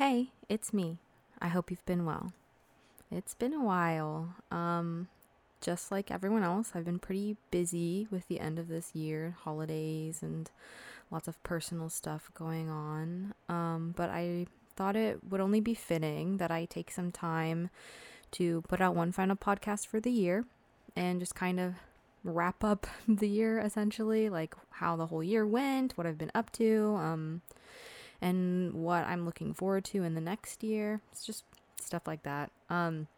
Hey, it's me. I hope you've been well. It's been a while. Um, just like everyone else, I've been pretty busy with the end of this year, holidays, and lots of personal stuff going on. Um, but I thought it would only be fitting that I take some time to put out one final podcast for the year and just kind of wrap up the year essentially, like how the whole year went, what I've been up to, um, and what I'm looking forward to in the next year. It's just stuff like that. Um,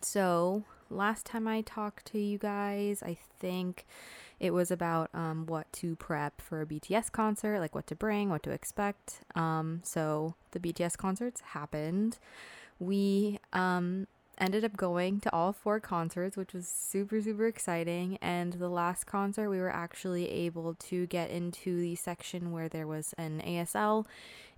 so last time I talked to you guys, I think it was about um, what to prep for a BTS concert, like what to bring, what to expect. Um, so the BTS concerts happened. We um, ended up going to all four concerts, which was super, super exciting. And the last concert, we were actually able to get into the section where there was an ASL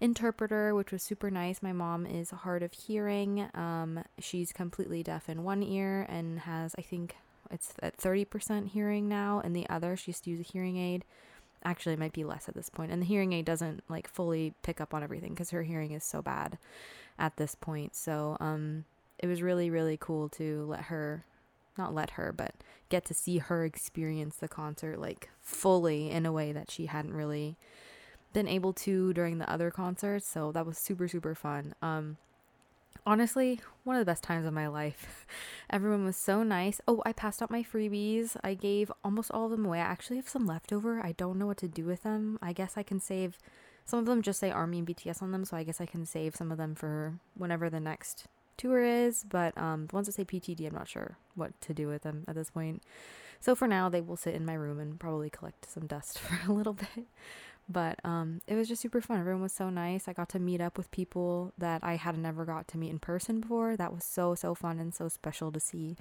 interpreter, which was super nice. My mom is hard of hearing. Um, she's completely deaf in one ear and has, I think, it's at 30% hearing now, and the other, she used to use a hearing aid. Actually, it might be less at this point. And the hearing aid doesn't like fully pick up on everything because her hearing is so bad at this point. So, um, it was really really cool to let her not let her but get to see her experience the concert like fully in a way that she hadn't really been able to during the other concerts so that was super super fun. Um honestly one of the best times of my life. Everyone was so nice. Oh i passed out my freebies. I gave almost all of them away. I actually have some leftover i don't know what to do with them. I guess i can save some of them just say army and bts on them so i guess i can save some of them for whenever the next tour is, but um, the ones that say PTD, I'm not sure what to do with them at this point. So for now, they will sit in my room and probably collect some dust for a little bit. But um, it was just super fun. Everyone was so nice. I got to meet up with people that I had never got to meet in person before. That was so so fun and so special to see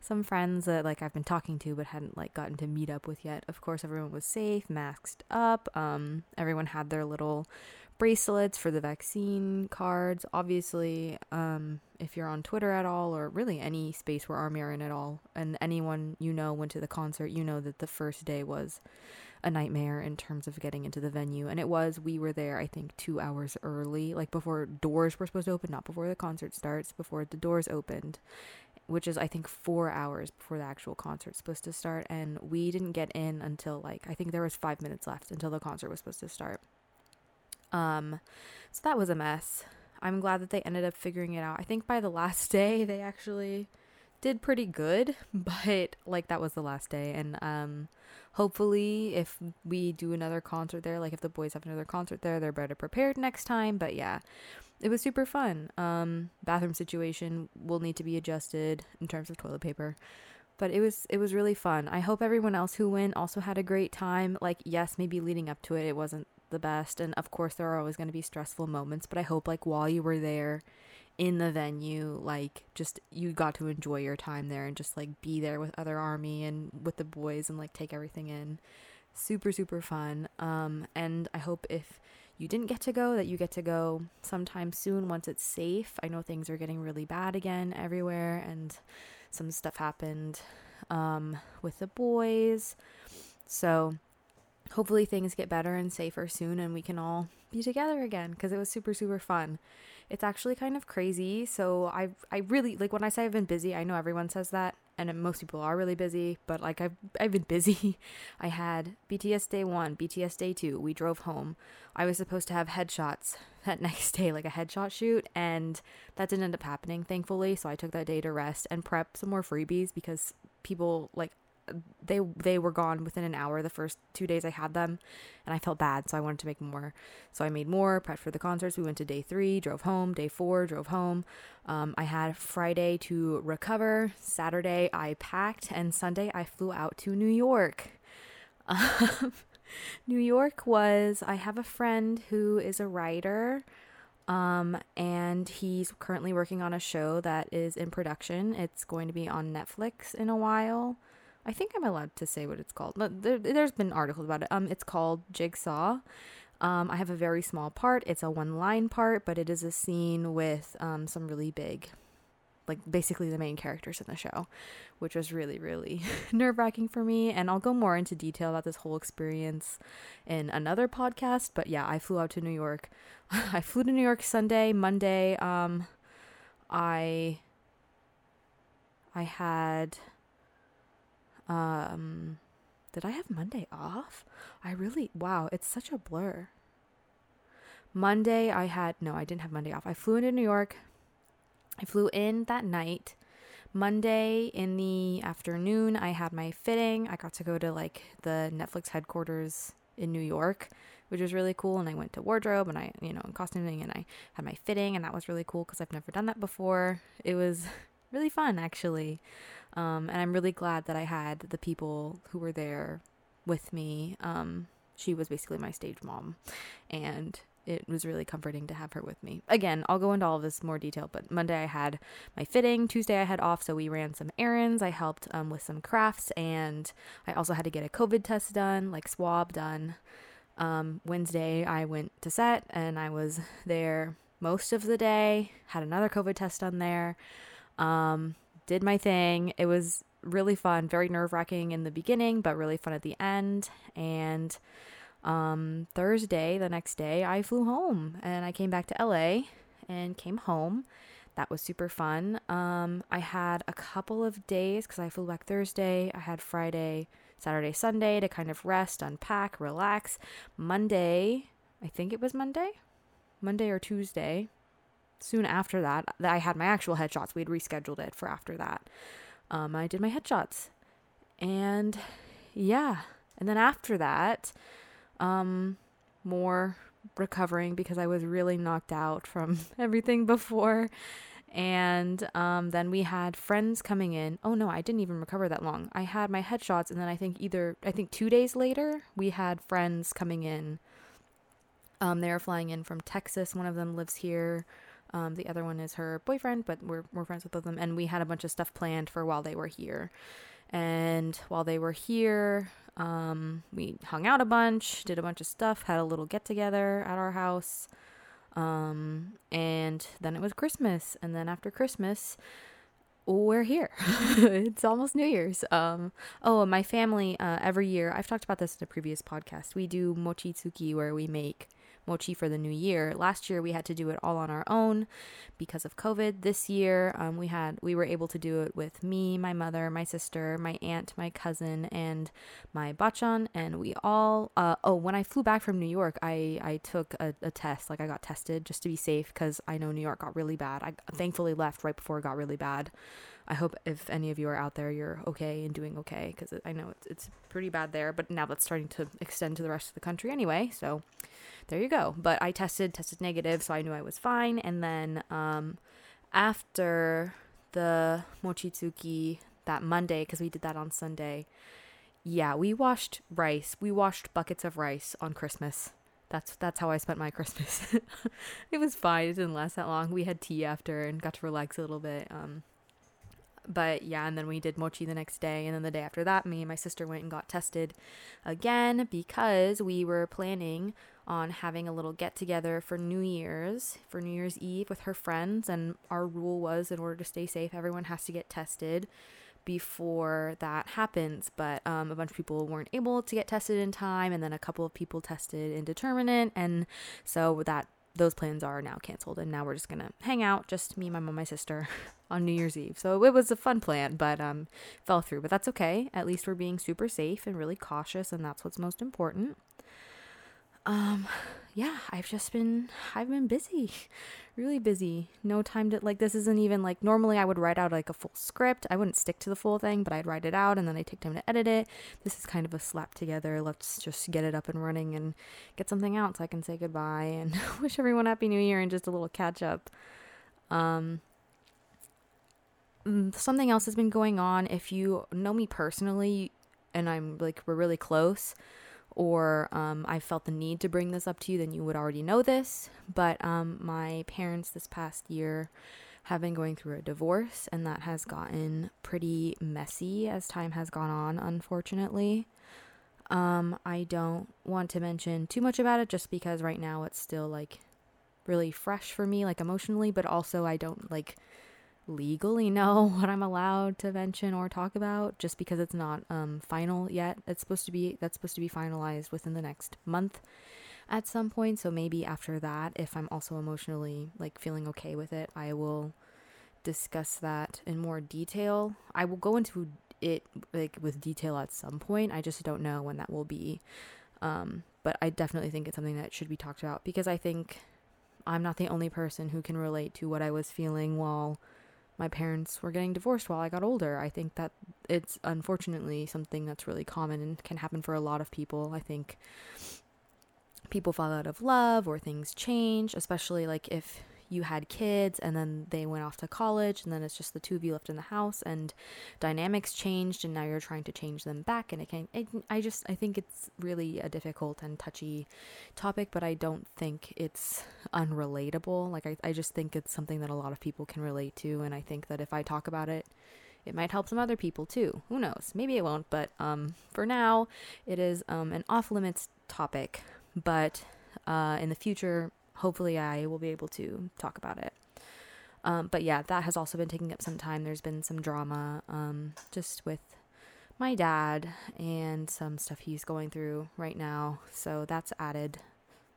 some friends that like I've been talking to but hadn't like gotten to meet up with yet. Of course, everyone was safe, masked up. Um, everyone had their little bracelets for the vaccine cards. Obviously, um, if you're on Twitter at all, or really any space where Army are in at all, and anyone you know went to the concert, you know that the first day was a nightmare in terms of getting into the venue. And it was, we were there, I think, two hours early, like before doors were supposed to open, not before the concert starts, before the doors opened, which is, I think, four hours before the actual concert's supposed to start. And we didn't get in until, like, I think there was five minutes left until the concert was supposed to start. Um, so that was a mess. I'm glad that they ended up figuring it out. I think by the last day they actually did pretty good, but like that was the last day and um hopefully if we do another concert there, like if the boys have another concert there, they're better prepared next time, but yeah. It was super fun. Um bathroom situation will need to be adjusted in terms of toilet paper but it was it was really fun. I hope everyone else who went also had a great time. Like yes, maybe leading up to it it wasn't the best and of course there are always going to be stressful moments, but I hope like while you were there in the venue, like just you got to enjoy your time there and just like be there with other army and with the boys and like take everything in. Super super fun. Um and I hope if you didn't get to go that you get to go sometime soon once it's safe. I know things are getting really bad again everywhere and some stuff happened um, with the boys. So hopefully things get better and safer soon and we can all be together again because it was super super fun. It's actually kind of crazy. So I I really like when I say I've been busy, I know everyone says that and most people are really busy, but like I've I've been busy. I had BTS day 1, BTS day 2. We drove home. I was supposed to have headshots that next day, like a headshot shoot, and that didn't end up happening, thankfully. So I took that day to rest and prep some more freebies because people like they they were gone within an hour the first two days I had them, and I felt bad, so I wanted to make more. So I made more, prepped for the concerts. We went to day three, drove home. Day four, drove home. Um, I had Friday to recover. Saturday I packed, and Sunday I flew out to New York. Um, New York was, I have a friend who is a writer. Um, and he's currently working on a show that is in production. It's going to be on Netflix in a while. I think I'm allowed to say what it's called. There, has been articles about it. Um, it's called Jigsaw. Um, I have a very small part. It's a one line part, but it is a scene with um, some really big like basically the main characters in the show, which was really, really nerve wracking for me. And I'll go more into detail about this whole experience in another podcast. But yeah, I flew out to New York. I flew to New York Sunday, Monday. Um, I I had um did I have Monday off? I really wow, it's such a blur. Monday I had no, I didn't have Monday off. I flew into New York I flew in that night. Monday in the afternoon, I had my fitting. I got to go to like the Netflix headquarters in New York, which was really cool. And I went to wardrobe and I, you know, and costuming and I had my fitting, and that was really cool because I've never done that before. It was really fun, actually. Um, and I'm really glad that I had the people who were there with me. Um, she was basically my stage mom, and it was really comforting to have her with me. Again, I'll go into all of this more detail, but Monday I had my fitting. Tuesday I had off, so we ran some errands. I helped um, with some crafts, and I also had to get a COVID test done, like swab done. Um, Wednesday I went to set, and I was there most of the day. Had another COVID test done there. Um, did my thing. It was really fun, very nerve wracking in the beginning, but really fun at the end. And um, Thursday, the next day, I flew home and I came back to LA and came home. That was super fun. Um, I had a couple of days because I flew back Thursday. I had Friday, Saturday, Sunday to kind of rest, unpack, relax. Monday, I think it was Monday, Monday or Tuesday. Soon after that, I had my actual headshots. We had rescheduled it for after that. Um, I did my headshots, and yeah, and then after that, um, more recovering because I was really knocked out from everything before. And um, then we had friends coming in. Oh no, I didn't even recover that long. I had my headshots, and then I think either, I think two days later, we had friends coming in. Um, they were flying in from Texas. One of them lives here. Um, the other one is her boyfriend, but we're, we're friends with both of them. And we had a bunch of stuff planned for while they were here. And while they were here, um, we hung out a bunch, did a bunch of stuff, had a little get together at our house. Um, and then it was Christmas. And then after Christmas, we're here. it's almost New Year's. Um, oh, my family, uh, every year, I've talked about this in a previous podcast. We do mochitsuki where we make mochi for the new year. Last year we had to do it all on our own because of COVID. This year um, we had we were able to do it with me, my mother, my sister, my aunt, my cousin, and my bachan, and we all. Uh, oh, when I flew back from New York, I I took a, a test. Like I got tested just to be safe because I know New York got really bad. I thankfully left right before it got really bad. I hope if any of you are out there, you're okay and doing okay because I know it's, it's pretty bad there. But now that's starting to extend to the rest of the country anyway. So there you go. But I tested, tested negative, so I knew I was fine. And then um, after the mochitsuki that Monday, because we did that on Sunday, yeah, we washed rice. We washed buckets of rice on Christmas. That's that's how I spent my Christmas. it was fine. It didn't last that long. We had tea after and got to relax a little bit. Um, but yeah, and then we did mochi the next day. And then the day after that, me and my sister went and got tested again because we were planning on having a little get together for New Year's, for New Year's Eve with her friends. And our rule was in order to stay safe, everyone has to get tested before that happens. But um, a bunch of people weren't able to get tested in time, and then a couple of people tested indeterminate. And so that those plans are now canceled and now we're just gonna hang out just me my mom my sister on new year's eve. So it was a fun plan but um fell through. But that's okay. At least we're being super safe and really cautious and that's what's most important. Um yeah i've just been i've been busy really busy. No time to like this isn't even like normally i would write out like a full script. I wouldn't stick to the full thing but i'd write it out and then i take time to edit it. This is kind of a slap together. Let's just get it up and running and get something out so i can say goodbye and wish everyone happy new year and just a little catch up. Um mm, something else has been going on. If you know me personally and i'm like we're really close or um, I felt the need to bring this up to you, then you would already know this. But um, my parents this past year have been going through a divorce, and that has gotten pretty messy as time has gone on, unfortunately. Um, I don't want to mention too much about it just because right now it's still like really fresh for me, like emotionally, but also I don't like legally know what I'm allowed to mention or talk about just because it's not um, final yet. It's supposed to be that's supposed to be finalized within the next month at some point. So maybe after that, if I'm also emotionally like feeling okay with it, I will discuss that in more detail. I will go into it like with detail at some point. I just don't know when that will be. Um, but I definitely think it's something that should be talked about because I think I'm not the only person who can relate to what I was feeling while my parents were getting divorced while I got older. I think that it's unfortunately something that's really common and can happen for a lot of people. I think people fall out of love or things change, especially like if you had kids and then they went off to college and then it's just the two of you left in the house and dynamics changed and now you're trying to change them back and it can it, I just I think it's really a difficult and touchy topic but I don't think it's unrelatable like I, I just think it's something that a lot of people can relate to and I think that if I talk about it it might help some other people too. Who knows? Maybe it won't, but um, for now, it is um, an off limits topic. But uh, in the future, hopefully I will be able to talk about it. Um, but yeah, that has also been taking up some time. There's been some drama um, just with my dad and some stuff he's going through right now. So that's added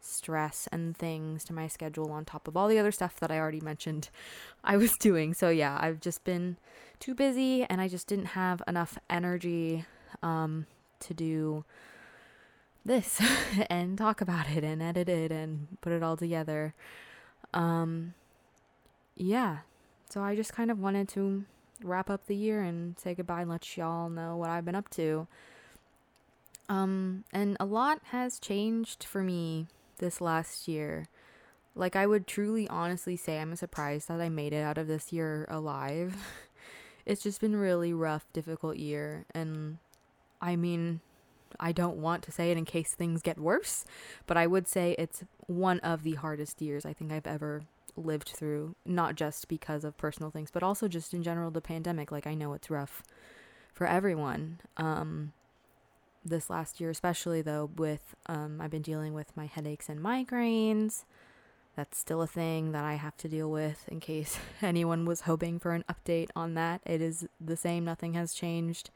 stress and things to my schedule on top of all the other stuff that I already mentioned I was doing. So yeah, I've just been too busy and I just didn't have enough energy um, to do this and talk about it and edit it and put it all together. Um, yeah, so I just kind of wanted to wrap up the year and say goodbye and let y'all know what I've been up to. Um, and a lot has changed for me this last year. Like, I would truly honestly say I'm surprised that I made it out of this year alive. it's just been really rough, difficult year. And I mean, I don't want to say it in case things get worse, but I would say it's one of the hardest years I think I've ever lived through, not just because of personal things, but also just in general the pandemic. Like I know it's rough for everyone. Um this last year especially though with um I've been dealing with my headaches and migraines. That's still a thing that I have to deal with in case anyone was hoping for an update on that. It is the same, nothing has changed.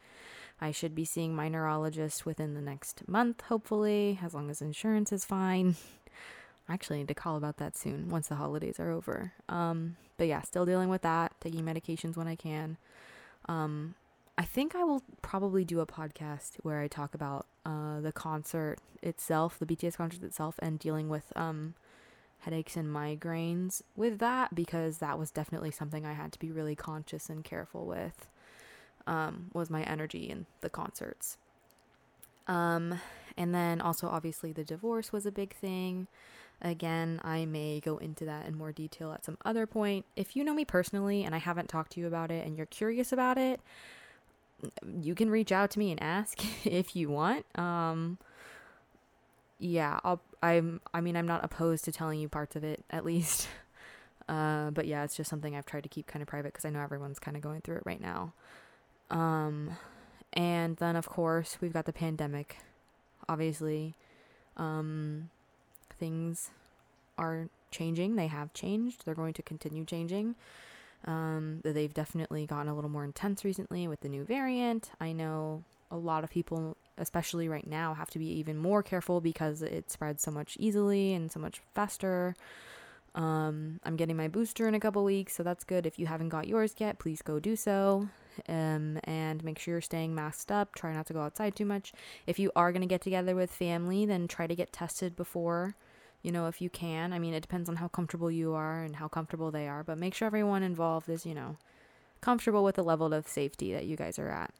I should be seeing my neurologist within the next month, hopefully, as long as insurance is fine. I actually need to call about that soon once the holidays are over. Um, but yeah, still dealing with that, taking medications when I can. Um, I think I will probably do a podcast where I talk about uh, the concert itself, the BTS concert itself, and dealing with um, headaches and migraines with that because that was definitely something I had to be really conscious and careful with um, was my energy in the concerts. Um, and then also, obviously, the divorce was a big thing. Again, I may go into that in more detail at some other point. If you know me personally and I haven't talked to you about it and you're curious about it, you can reach out to me and ask if you want. Um, yeah, I'll, I'm, I mean, I'm not opposed to telling you parts of it at least. Uh, but yeah, it's just something I've tried to keep kind of private because I know everyone's kind of going through it right now. Um, and then, of course, we've got the pandemic. Obviously, um, things are changing. They have changed. They're going to continue changing. Um, they've definitely gotten a little more intense recently with the new variant. I know a lot of people, especially right now, have to be even more careful because it spreads so much easily and so much faster. Um, I'm getting my booster in a couple weeks, so that's good. If you haven't got yours yet, please go do so um, and make sure you're staying masked up. Try not to go outside too much. If you are going to get together with family, then try to get tested before, you know, if you can. I mean, it depends on how comfortable you are and how comfortable they are, but make sure everyone involved is, you know, comfortable with the level of safety that you guys are at.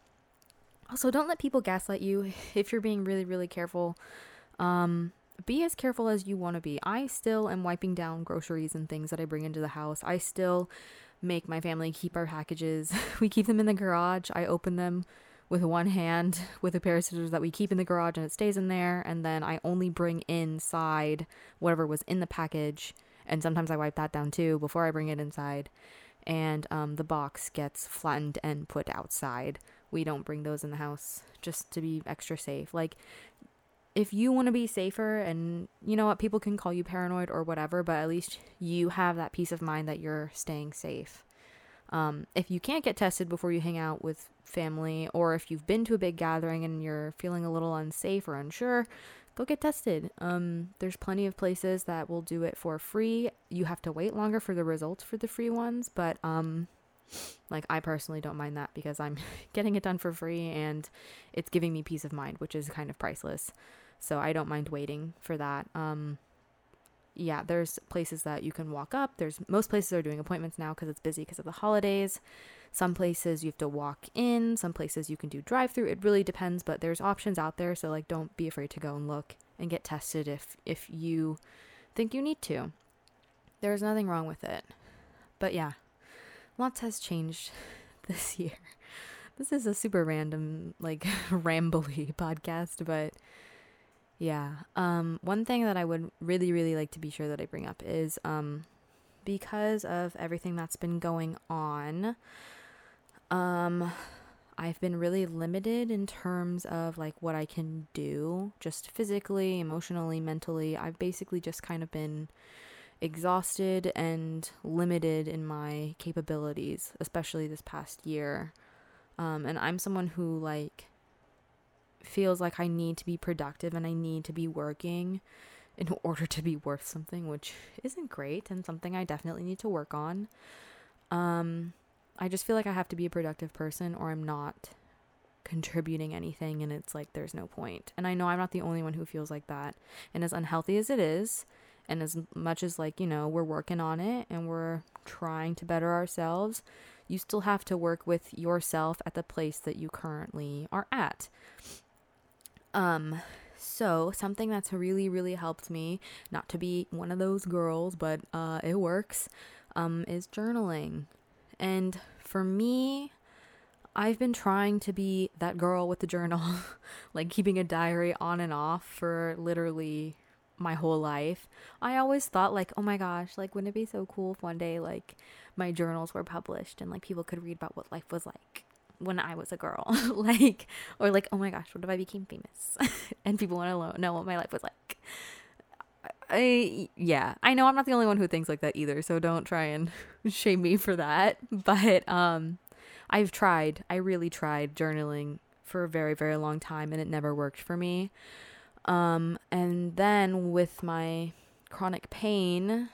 Also, don't let people gaslight you if you're being really, really careful. Um, be as careful as you want to be. I still am wiping down groceries and things that I bring into the house. I still make my family keep our packages. we keep them in the garage. I open them with one hand with a pair of scissors that we keep in the garage and it stays in there. And then I only bring inside whatever was in the package. And sometimes I wipe that down too before I bring it inside. And um, the box gets flattened and put outside. We don't bring those in the house just to be extra safe. Like, if you want to be safer and you know what people can call you paranoid or whatever but at least you have that peace of mind that you're staying safe Um, if you can't get tested before you hang out with family, or if you've been to a big gathering and you're feeling a little unsafe or unsure, go get tested. Um, there's plenty of places that will do it for free. You have to wait longer for the results for the free ones, but um, like I personally don't mind that because I'm getting it done for free and it's giving me peace of mind, which is kind of priceless. So I don't mind waiting for that. Um, yeah, there's places that you can walk up. There's most places are doing appointments now because it's busy because of the holidays. Some places you have to walk in, some places you can do drive through. It really depends, but there's options out there, so like don't be afraid to go and look and get tested if if you think you need to. There's nothing wrong with it. But yeah, lots has changed this year. This is a super random, like rambly podcast, but yeah. Um, one thing that I would really, really like to be sure that I bring up is um, because of everything that's been going on, um, I've been really limited in terms of like what I can do, just physically, emotionally, mentally. I've basically just kind of been exhausted and limited in my capabilities, especially this past year. Um, and I'm someone who like feels like I need to be productive and I need to be working in order to be worth something, which isn't great and something I definitely need to work on. Um, I just feel like I have to be a productive person or I'm not contributing anything and it's like there's no point. And I know I'm not the only one who feels like that. And as unhealthy as it is, and as much as, like, you know, we're working on it and we're trying to better ourselves, you still have to work with yourself at the place that you currently are at. Um, so something that's really, really helped me, not to be one of those girls, but uh, it works, um, is journaling. And for me, I've been trying to be that girl with the journal, like keeping a diary on and off for literally my whole life. I always thought like, oh my gosh, like wouldn't it be so cool if one day like my journals were published and like people could read about what life was like when I was a girl. like or like, oh my gosh, what if I became famous? and people want to know what my life was like. I yeah, I know I'm not the only one who thinks like that either, so don't try and shame me for that. But um I've tried. I really tried journaling for a very very long time and it never worked for me. Um, and then with my chronic pain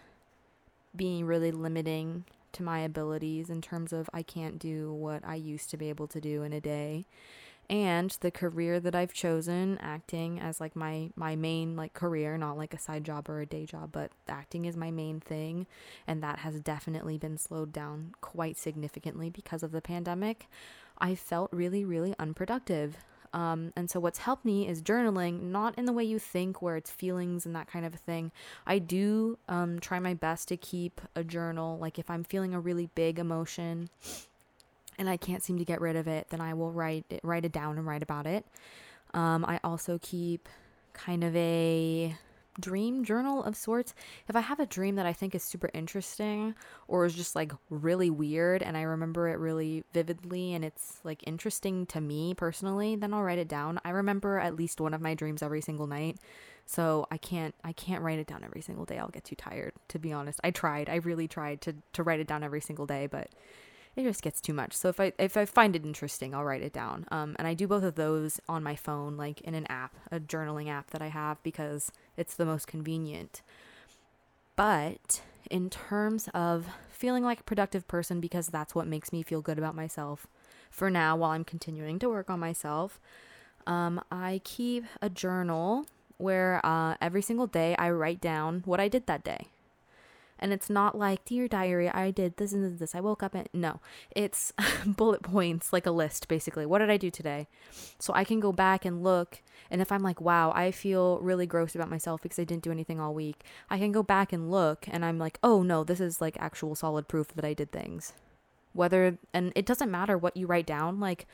being really limiting to my abilities in terms of I can't do what I used to be able to do in a day. And the career that I've chosen, acting as like my my main like career, not like a side job or a day job, but acting is my main thing, and that has definitely been slowed down quite significantly because of the pandemic. I felt really really unproductive. Um, and so, what's helped me is journaling, not in the way you think, where it's feelings and that kind of a thing. I do um, try my best to keep a journal. Like, if I'm feeling a really big emotion and I can't seem to get rid of it, then I will write it, write it down and write about it. Um, I also keep kind of a dream journal of sorts. If I have a dream that I think is super interesting or is just like really weird and I remember it really vividly and it's like interesting to me personally, then I'll write it down. I remember at least one of my dreams every single night. So I can't I can't write it down every single day. I'll get too tired, to be honest. I tried. I really tried to to write it down every single day, but it just gets too much. So if I if I find it interesting, I'll write it down. Um, and I do both of those on my phone, like in an app, a journaling app that I have because it's the most convenient. But in terms of feeling like a productive person, because that's what makes me feel good about myself, for now while I'm continuing to work on myself, um, I keep a journal where uh, every single day I write down what I did that day. And it's not like, dear diary, I did this and this. I woke up and no, it's bullet points, like a list, basically. What did I do today? So I can go back and look. And if I'm like, wow, I feel really gross about myself because I didn't do anything all week, I can go back and look and I'm like, oh no, this is like actual solid proof that I did things. Whether, and it doesn't matter what you write down, like,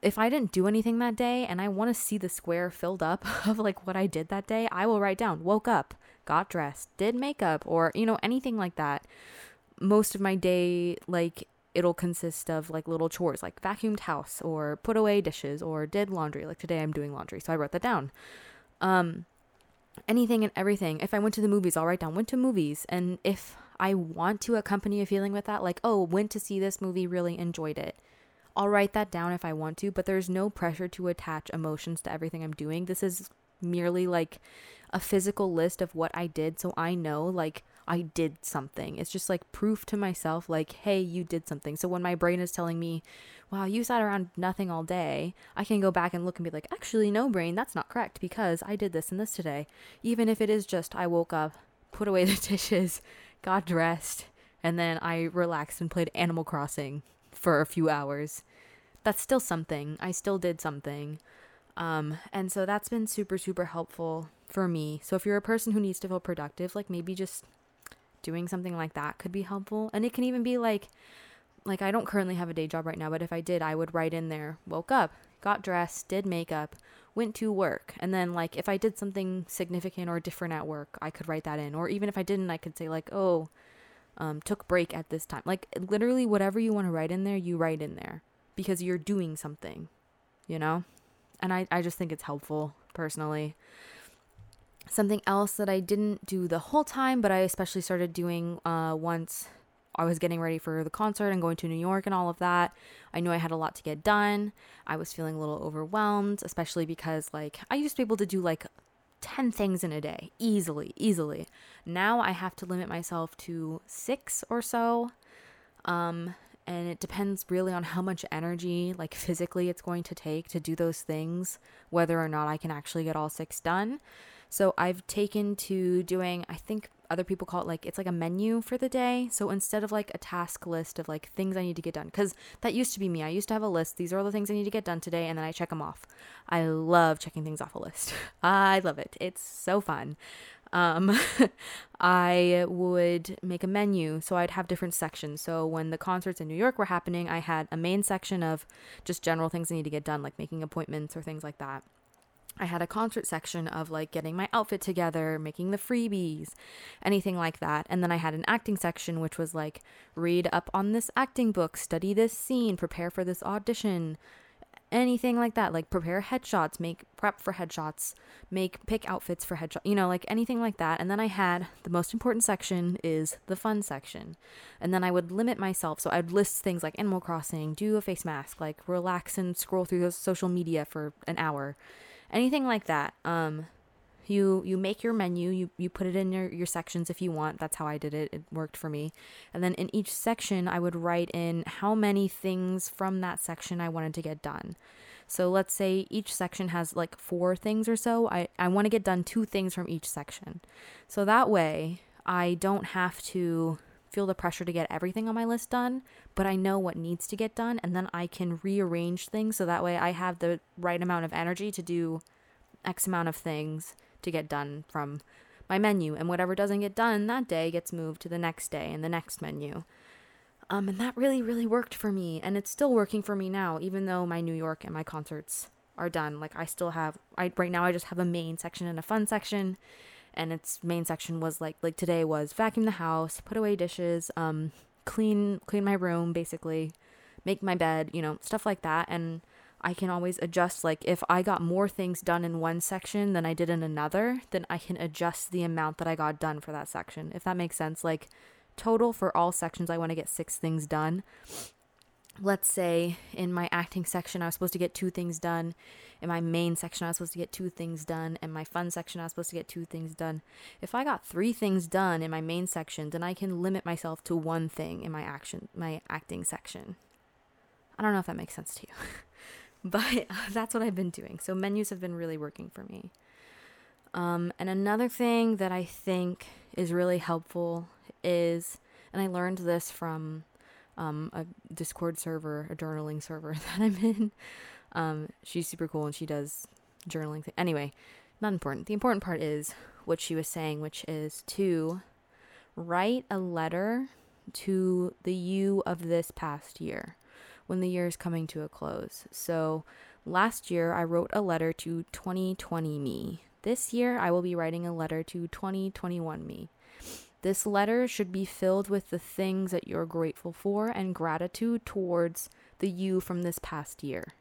if I didn't do anything that day and I want to see the square filled up of like what I did that day, I will write down woke up, got dressed, did makeup, or, you know, anything like that. Most of my day, like, it'll consist of like little chores, like vacuumed house, or put away dishes, or did laundry. Like today I'm doing laundry, so I wrote that down. Um, anything and everything. If I went to the movies, I'll write down went to movies. And if I want to accompany a feeling with that, like, oh, went to see this movie, really enjoyed it. I'll write that down if I want to, but there's no pressure to attach emotions to everything I'm doing. This is merely like a physical list of what I did so I know like I did something. It's just like proof to myself like hey, you did something. So when my brain is telling me, "Wow, you sat around nothing all day." I can go back and look and be like, "Actually, no brain, that's not correct because I did this and this today." Even if it is just I woke up, put away the dishes, got dressed, and then I relaxed and played Animal Crossing for a few hours. That's still something. I still did something. Um, and so that's been super, super helpful for me. So if you're a person who needs to feel productive, like maybe just doing something like that could be helpful. And it can even be like, like I don't currently have a day job right now, but if I did, I would write in there, woke up, got dressed, did makeup, went to work. And then like if I did something significant or different at work, I could write that in. Or even if I didn't, I could say like, oh, um, took break at this time. Like literally whatever you want to write in there, you write in there because you're doing something, you know? And I, I just think it's helpful personally. Something else that I didn't do the whole time, but I especially started doing uh, once I was getting ready for the concert and going to New York and all of that. I knew I had a lot to get done. I was feeling a little overwhelmed, especially because like I used to be able to do like 10 things in a day easily, easily. Now I have to limit myself to 6 or so. Um and it depends really on how much energy like physically it's going to take to do those things whether or not i can actually get all six done so i've taken to doing i think other people call it like it's like a menu for the day so instead of like a task list of like things i need to get done because that used to be me i used to have a list these are all the things i need to get done today and then i check them off i love checking things off a list i love it it's so fun um, I would make a menu. So I'd have different sections. So when the concerts in New York were happening, I had a main section of just general things I need to get done, like making appointments or things like that. I had a concert section of like getting my outfit together, making the freebies, anything like that. And then I had an acting section, which was like read up on this acting book, study this scene, prepare for this audition, anything like that. Like prepare headshots make prep for headshots make pick outfits for headshots you know like anything like that. And then i had the most important section is the fun section. And then i would limit myself. So i'd list things like animal crossing do a face mask like relax and scroll through social media for an hour anything like that. Um you you make your menu you you put it in your your sections if you want. That's how i did it. It worked for me. And then in each section i would write in how many things from that section i wanted to get done. So let's say each section has like four things or so. I i want to get done two things from each section. So that way i don't have to feel the pressure to get everything on my list done, but I know what needs to get done and then I can rearrange things so that way I have the right amount of energy to do X amount of things to get done from my menu, and whatever doesn't get done that day gets moved to the next day and the next menu. Um, and that really, really worked for me, and it's still working for me now, even though my New York and my concerts are done. Like I still have, I right now I just have a main section and a fun section, and its main section was like like today was vacuum the house, put away dishes, um, clean clean my room, basically, make my bed, you know, stuff like that, and I can always adjust. Like, if I got more things done in one section than I did in another, then I can adjust the amount that I got done for that section, if that makes sense. Like, total for all sections, I want to get six things done. Let's say in my acting section, I was supposed to get two things done. In my main section, I was supposed to get two things done. In my fun section, I was supposed to get two things done. If I got three things done in my main section, then I can limit myself to one thing in my action, my acting section. I don't know if that makes sense to you. But that's what I've been doing. So menus have been really working for me. Um, and another thing that I think is really helpful is, and I learned this from um, a Discord server, a journaling server that I'm in. Um, she's super cool and she does journaling. Th- anyway, not important. The important part is what she was saying, which is to write a letter to the you of this past year when the year is coming to a close. So last year, I wrote a letter to 2020 me. This year, I will be writing a letter to 2021 me. This letter should be filled with the things that you're grateful for and gratitude towards the you from this past year.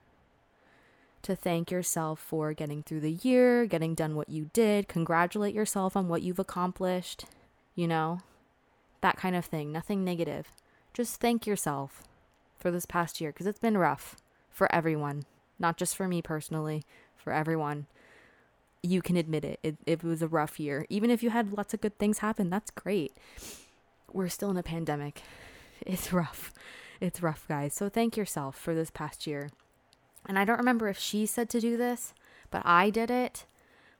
To thank yourself for getting through the year, getting done what you did, congratulate yourself on what you've accomplished, you know, that kind of thing, nothing negative. Just thank yourself for this past year because it's been rough for everyone, not just for me personally, for everyone. You can admit it. it. It was a rough year. Even if you had lots of good things happen, that's great. We're still in a pandemic. It's rough. It's rough, guys. So thank yourself for this past year. And I don't remember if she said to do this, but I did it.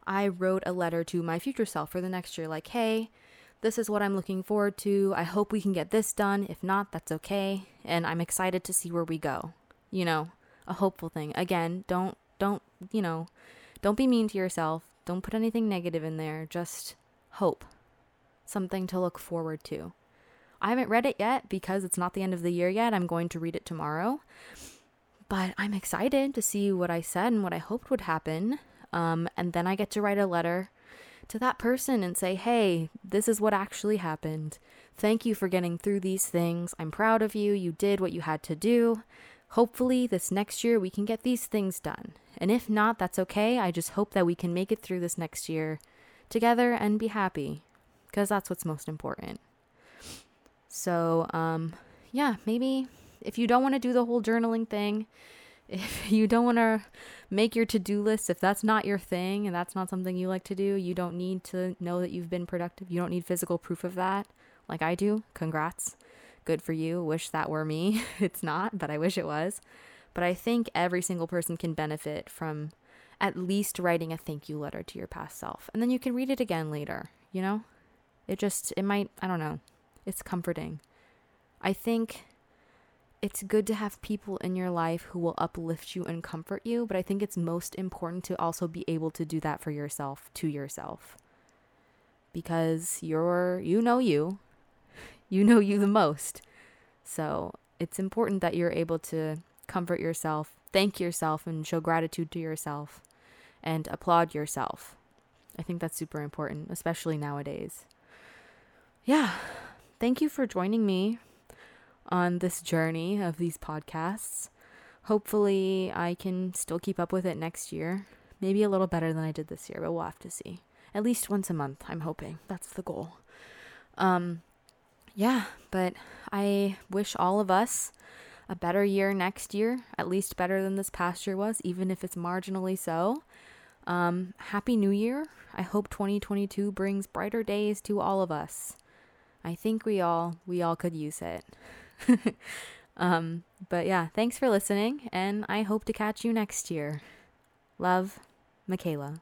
I wrote a letter to my future self for the next year, like, hey, this is what I'm looking forward to. I hope we can get this done. If not, that's okay. And I'm excited to see where we go. You know, a hopeful thing. Again, don't, don't, you know, don't be mean to yourself. Don't put anything negative in there. Just hope. Something to look forward to. I haven't read it yet because it's not the end of the year yet. I'm going to read it tomorrow. But I'm excited to see what I said and what I hoped would happen. Um, and then I get to write a letter to that person and say, hey, this is what actually happened. Thank you for getting through these things. I'm proud of you. You did what you had to do. Hopefully, this next year we can get these things done. And if not, that's okay. I just hope that we can make it through this next year together and be happy because that's what's most important. So, um, yeah, maybe if you don't want to do the whole journaling thing, if you don't want to make your to do list, if that's not your thing and that's not something you like to do, you don't need to know that you've been productive. You don't need physical proof of that, like I do. Congrats. Good for you. Wish that were me. it's not, but I wish it was. But I think every single person can benefit from at least writing a thank you letter to your past self. And then you can read it again later, you know? It just, it might, I don't know. It's comforting. I think it's good to have people in your life who will uplift you and comfort you, but I think it's most important to also be able to do that for yourself, to yourself. Because you're, you know you, you know you the most. So it's important that you're able to comfort yourself, thank yourself, and show gratitude to yourself and applaud yourself. I think that's super important, especially nowadays. Yeah, Thank you for joining me on this journey of these podcasts. Hopefully, I can still keep up with it next year. Maybe a little better than I did this year, but we'll have to see. At least once a month, I'm hoping. That's the goal. Um, yeah, but I wish all of us a better year next year, at least better than this past year was, even if it's marginally so. Um, Happy New Year. I hope 2022 brings brighter days to all of us. I think we all we all could use it. um, but yeah, thanks for listening, and I hope to catch you next year. Love, Michaela.